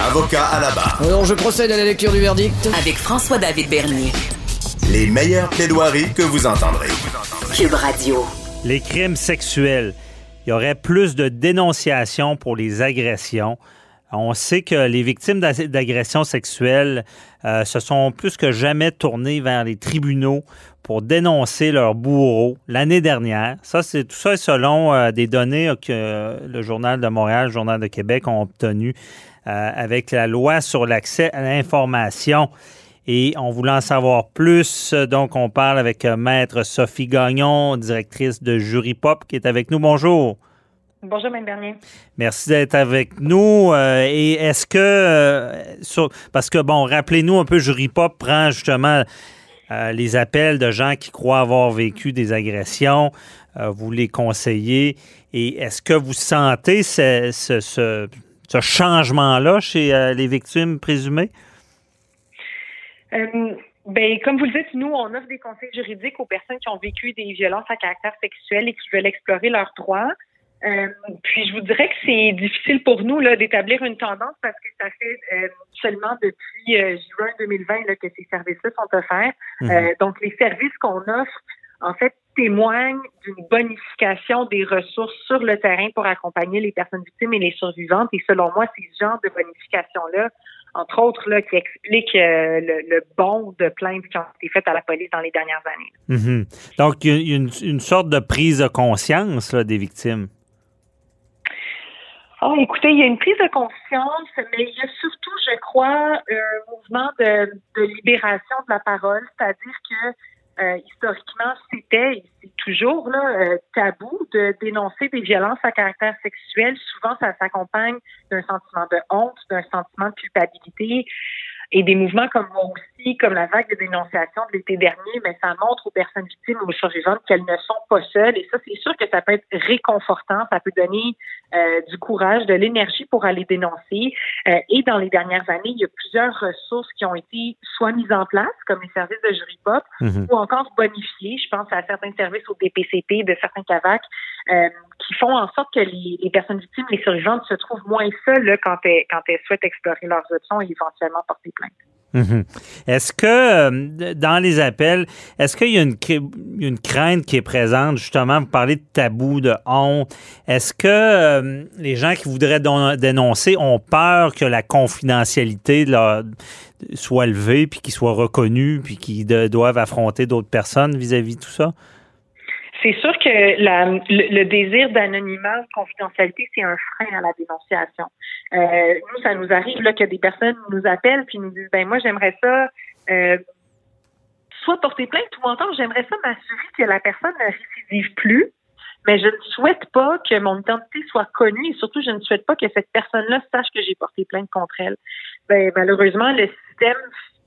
Avocat à la barre. Alors je procède à la lecture du verdict. Avec François-David Bernier. Les meilleures plaidoiries que vous entendrez. Cube Radio. Les crimes sexuels. Il y aurait plus de dénonciations pour les agressions. On sait que les victimes d'agressions sexuelles euh, se sont plus que jamais tournées vers les tribunaux pour dénoncer leurs bourreaux l'année dernière. Ça, c'est tout ça selon euh, des données que le Journal de Montréal, le Journal de Québec ont obtenues avec la loi sur l'accès à l'information. Et on voulait en savoir plus, donc on parle avec euh, Maître Sophie Gagnon, directrice de Jury Pop, qui est avec nous. Bonjour. Bonjour, Mme Bernier. Merci d'être avec nous. Euh, et est-ce que, parce que, bon, rappelez-nous un peu, Jury Pop prend justement les appels de gens qui croient avoir vécu des agressions. vous les conseillez. Et est-ce que vous sentez ce, ce, ce changement-là chez euh, les victimes présumées? Euh, ben, comme vous le dites, nous, on offre des conseils juridiques aux personnes qui ont vécu des violences à caractère sexuel et qui veulent explorer leurs droits. Euh, puis je vous dirais que c'est difficile pour nous là d'établir une tendance parce que ça fait seulement depuis juin 2020 là, que ces services-là sont offerts. Mhm. donc les services qu'on offre, en fait, témoigne d'une bonification des ressources sur le terrain pour accompagner les personnes victimes et les survivantes. Et selon moi, c'est ce genre de bonification-là, entre autres, là, qui explique euh, le, bon de plaintes qui ont été faites à la police dans les dernières années. Mm-hmm. Donc, il y a une, sorte de prise de conscience des victimes. Oh, écoutez, il y a une prise de conscience, mais il y a surtout, je crois, un mouvement de, de libération de la parole, c'est-à-dire que euh, historiquement, c'était et c'est toujours là, euh, tabou de dénoncer des violences à caractère sexuel. Souvent, ça s'accompagne d'un sentiment de honte, d'un sentiment de culpabilité et des mouvements comme moi aussi, comme la vague de dénonciation de l'été dernier, mais ça montre aux personnes victimes ou aux survivantes qu'elles ne sont pas seules. Et ça, c'est sûr que ça peut être réconfortant, ça peut donner euh, du courage, de l'énergie pour aller dénoncer. Euh, et dans les dernières années, il y a plusieurs ressources qui ont été soit mises en place, comme les services de jury pop, mhm. ou encore bonifiées. Je pense à certains services au DPCP de certains CAVAC euh, qui font en sorte que les, personnes victimes, les survivantes, se trouvent moins seules quand, elles, souhaitent explorer leurs options et éventuellement porter plainte. Mhm. Est-ce que euh, dans les appels, est-ce qu'il y a une, une, crainte qui est présente, justement, vous parlez de tabou, de honte, est-ce que euh, les gens qui voudraient dénoncer ont peur que la confidentialité soit levée, puis qu'ils soient reconnus, puis qu'ils doivent affronter d'autres personnes vis-à-vis -vis de tout ça? C'est sûr que la, le, désir d'anonymat, de confidentialité, c'est un frein à la dénonciation. Euh, nous, ça nous arrive là que des personnes nous appellent puis nous disent ben moi j'aimerais ça euh, soit porter plainte ou encore j'aimerais ça m'assurer que la personne ne récidive plus, mais je ne souhaite pas que mon identité soit connue et surtout je ne souhaite pas que cette personne-là sache que j'ai porté plainte contre elle. Ben malheureusement le système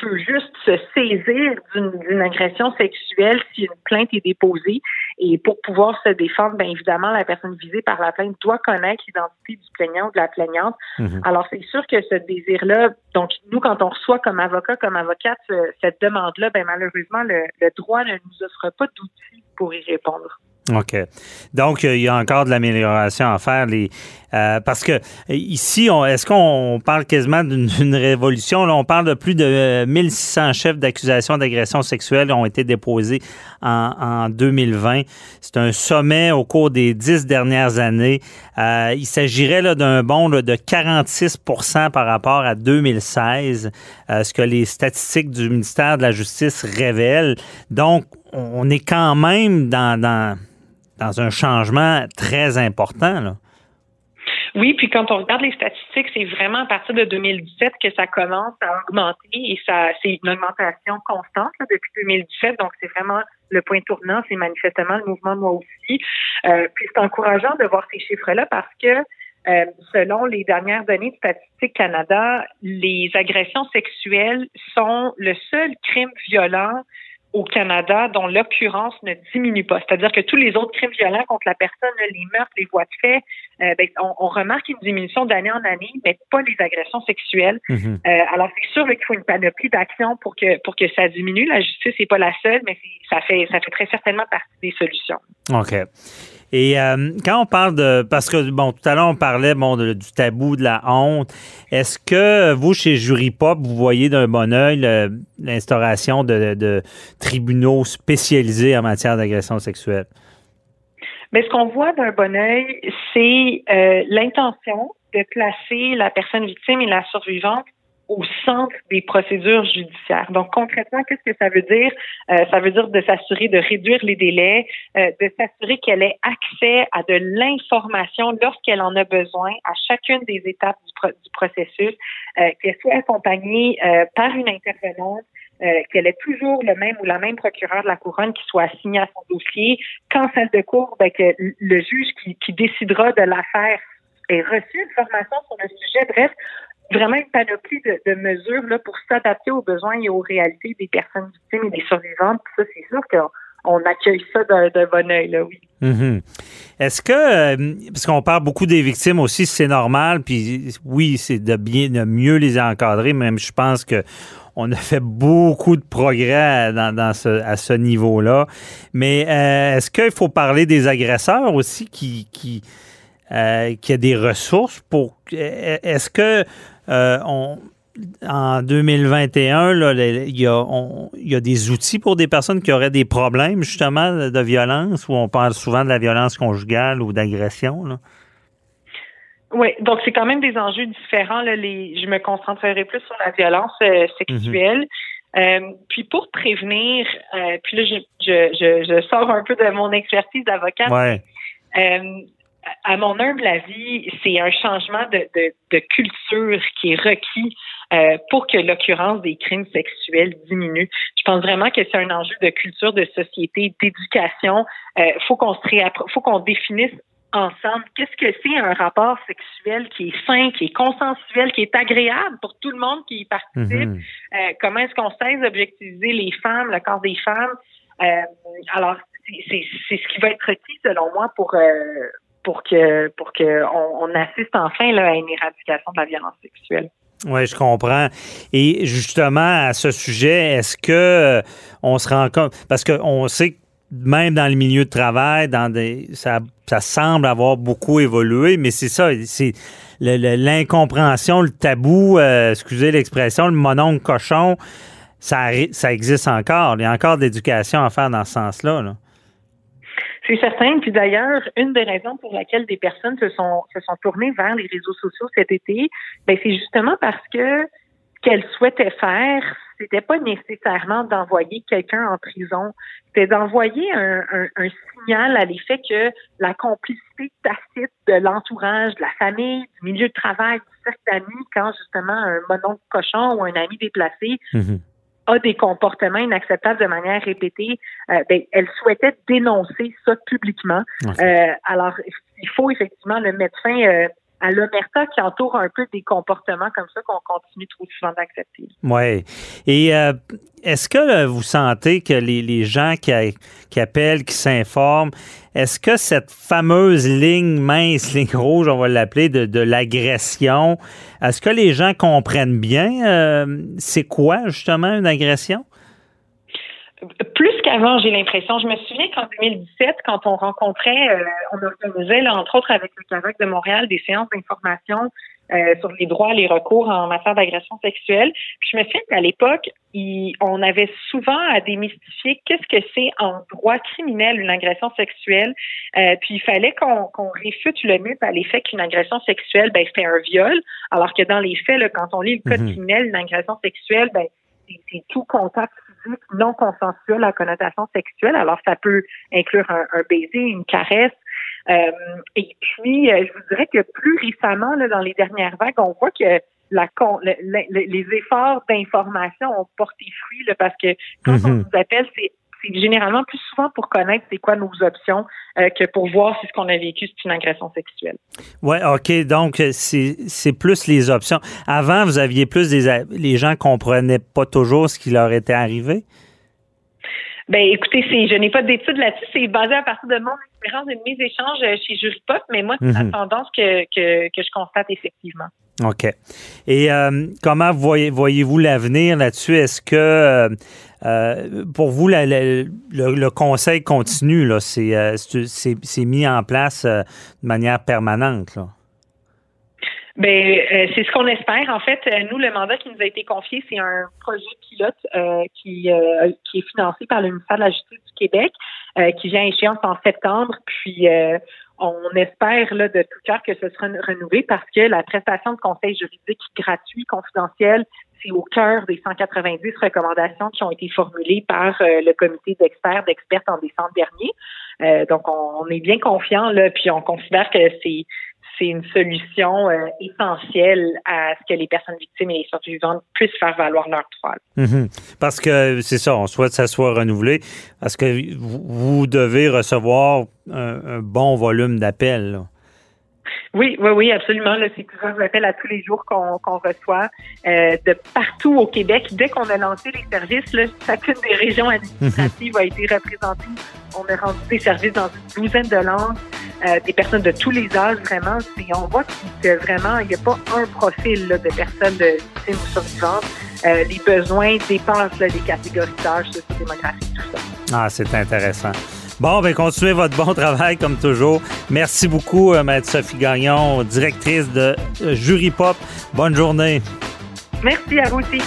peut juste se saisir d'une agression sexuelle si une plainte est déposée. Et pour pouvoir se défendre, bien évidemment, la personne visée par la plainte doit connaître l'identité du plaignant ou de la plaignante. Mhm. Alors, c'est sûr que ce désir-là, donc nous, quand on reçoit comme avocat, comme avocate, cette demande-là, ben malheureusement, le, le droit ne nous offre pas d'outils pour y répondre. OK. Donc, il y a encore de l'amélioration à faire. Les, euh, parce que ici, est-ce qu'on parle quasiment d'une révolution? Là, on parle de plus de 1600 chefs d'accusation d'agression sexuelle qui ont été déposés en, en 2020. C'est un sommet au cours des dix dernières années. Euh, il s'agirait d'un bond de 46% par rapport à 2016, euh, ce que les statistiques du ministère de la Justice révèlent. Donc, on est quand même dans, dans un changement très important. Là. Oui, puis quand on regarde les statistiques, c'est vraiment à partir de 2017 que ça commence à augmenter et ça, c'est une augmentation constante depuis 2017. Donc, c'est vraiment le point tournant, c'est manifestement le mouvement moi aussi. Euh, puis c'est encourageant de voir ces chiffres-là parce que euh, selon les dernières données de Statistique Canada, les agressions sexuelles sont le seul crime violent au Canada dont l'occurrence ne diminue pas. C'est-à-dire que tous les autres crimes violents contre la personne, les meurtres, les voies de fait, euh, ben, on, remarque une diminution d'année en année, mais pas les agressions sexuelles. Mhm. Euh, alors c'est sûr qu'il faut une panoplie d'actions pour que pour que ça diminue. La justice n'est pas la seule, mais ça fait ça fait très certainement partie des solutions. OK. Et euh, quand on parle de. Parce que, bon, tout à l'heure, on parlait bon, du tabou, de la honte. Est-ce que vous, chez Jury Pop, vous voyez d'un bon oeil l'instauration de, tribunaux spécialisés en matière d'agression sexuelle? Mais ce qu'on voit d'un bon oeil, c'est euh, l'intention de placer la personne victime et la survivante au centre des procédures judiciaires. Donc concrètement, qu'est-ce que ça veut dire? Euh, Ça veut dire de s'assurer de réduire les délais, euh, de s'assurer qu'elle ait accès à de l'information lorsqu'elle en a besoin à chacune des étapes du, du processus, euh, qu'elle soit accompagnée par une intervenante. qu'elle ait toujours le même ou la même procureur de la couronne qui soit assigné à son dossier. Quand celle de cour, ben, que le juge qui, qui décidera de l'affaire ait reçu une formation sur le sujet. Bref, vraiment une panoplie de, mesures là, pour s'adapter aux besoins et aux réalités des personnes victimes et des survivantes. ça, c'est sûr qu'on accueille ça d'un bon oeil, là, oui. Mm-hmm. Est-ce que, euh, parce qu'on parle beaucoup des victimes aussi, c'est normal, puis oui, c'est de bien, de mieux les encadrer, même je pense que on a fait beaucoup de progrès dans, ce, à ce niveau-là. Mais euh, est-ce qu'il faut parler des agresseurs aussi qui, euh, qui a des ressources pour. Est-ce que euh, en 2021, il, y a, des outils pour des personnes qui auraient des problèmes justement de violence, où on parle souvent de la violence conjugale ou d'agression. Oui, donc c'est quand même des enjeux différents. je me concentrerai plus sur la violence euh, sexuelle. Mhm. Euh, puis pour prévenir, puis là je, sors un peu de mon expertise d'avocat. Ouais à mon humble avis, c'est un changement de, de, de, culture qui est requis euh, pour que l'occurrence des crimes sexuels diminue. Je pense vraiment que c'est un enjeu de culture, de société, d'éducation. Euh, faut qu'on se faut qu'on définisse ensemble qu'est-ce que c'est un rapport sexuel qui est sain, qui est consensuel, qui est agréable pour tout le monde qui y participe. Mhm. euh, comment est-ce qu'on cesse d'objectiviser les femmes, le corps des femmes? Euh, alors, c'est ce qui va être requis, selon moi, pour, euh, pour que pour que on, assiste enfin à une éradication de la violence sexuelle. Oui, je comprends. Et justement, à ce sujet, est-ce que euh, on se rend compte, parce qu'on sait que même dans le milieu de travail, dans des, ça, ça semble avoir beaucoup évolué, mais c'est ça, c'est l'incompréhension, le, tabou, euh, excusez l'expression, le mononcle cochon, ça, ça existe encore. Il y a encore de l'éducation à faire dans ce sens-là. Là. C'est certain. Puis d'ailleurs, une des raisons pour laquelle des personnes se sont se sont tournées vers les réseaux sociaux cet été, ben c'est justement parce que ce qu'elles souhaitaient faire, c'était pas nécessairement d'envoyer quelqu'un en prison, c'était d'envoyer un, un, signal à l'effet que la complicité tacite de l'entourage, de la famille, du milieu de travail, du cercle d'amis, quand justement un monon cochon ou un ami déplacé mm-hmm a des comportements inacceptables de manière répétée, euh, ben, elle souhaitait dénoncer ça publiquement. Euh, alors, il faut effectivement le mettre fin euh, à l'omerta qui entoure un peu des comportements comme ça qu'on continue trop souvent d'accepter. Oui. Et euh, est-ce que vous sentez que les, gens qui, qui, appellent, qui s'informent, est-ce que cette fameuse ligne mince, ligne rouge, on va l'appeler, de, de l'agression, est-ce que les gens comprennent bien euh, c'est quoi justement une agression? Plus qu'avant, j'ai l'impression. Je me souviens qu'en 2017, quand on rencontrait, euh, on organisait, là, entre autres avec le CAVAC de Montréal, des séances d'information euh, sur les droits, les recours en matière d'agression sexuelle. Puis je me souviens qu'à l'époque, on avait souvent à démystifier qu'est-ce que c'est en droit criminel une agression sexuelle. Euh, puis il fallait qu'on réfute le mythe à l'effet qu'une agression sexuelle, ben c'était un viol, alors que dans les faits, là, quand on lit le code mhm. criminel, une agression sexuelle, ben c'est tout contact non consensuel à connotation sexuelle. Alors, ça peut inclure un, baiser, une caresse. Euh, et puis, euh, je vous dirais que plus récemment, là, dans les dernières vagues, on voit que la, les efforts d'information ont porté fruit là, parce que quand on mhm. vous appelle, c'est c'est généralement plus souvent pour connaître c'est quoi nos options euh, que pour voir si ce qu'on a vécu c'est une agression sexuelle. Oui, OK. Donc, c'est plus les options. Avant, vous aviez plus des. Les gens comprenaient pas toujours ce qui leur était arrivé? Ben, écoutez, je n'ai pas d'études là-dessus. C'est basé à partir de mon expérience de mes échanges chez Juripop, mais moi, c'est la mhm. tendance que, que, que je constate effectivement. OK. Et euh, comment voyez, voyez-vous l'avenir là-dessus? Est-ce que euh, euh, pour vous, le, conseil continue, là, c'est, c'est, mis en place de manière permanente? Ben, c'est ce qu'on espère. En fait, nous, le mandat qui nous a été confié, c'est un projet pilote qui, qui est financé par le ministère de la Justice du Québec, qui vient à échéance en septembre. Puis, on espère là, de tout cœur que ce sera renouvelé parce que la prestation de conseil juridique gratuit, confidentiel, c'est au cœur des 190 recommandations qui ont été formulées par euh, le comité d'experts, d'expertes en décembre dernier. Euh, donc, on, est bien confiant là, puis on considère que c'est c'est une solution euh, essentielle à ce que les personnes victimes et les survivantes puissent faire valoir leur droits. Mhm. Parce que c'est ça, on souhaite que ça soit renouvelé, parce que vous, devez recevoir un, bon volume d'appels. Oui, oui, oui, absolument. C'est plusieurs appels à tous les jours qu'on reçoit euh, de partout au Québec. Dès qu'on a lancé les services, là, chacune des régions administratives a été représentée. On a rendu des services dans une douzaine de langues. Euh, des personnes de tous les âges, vraiment. on voit que vraiment, il n'y a pas un profil de personnes de victimes ou survivantes. Euh, les besoins dépassent les catégories d'âge, démographique, tout ça. Ah, c'est intéressant. Bon, ben continuez votre bon travail comme toujours. Merci beaucoup, euh, Maître Sophie Gagnon, directrice de Jury Pop. Bonne journée. Merci à vous aussi.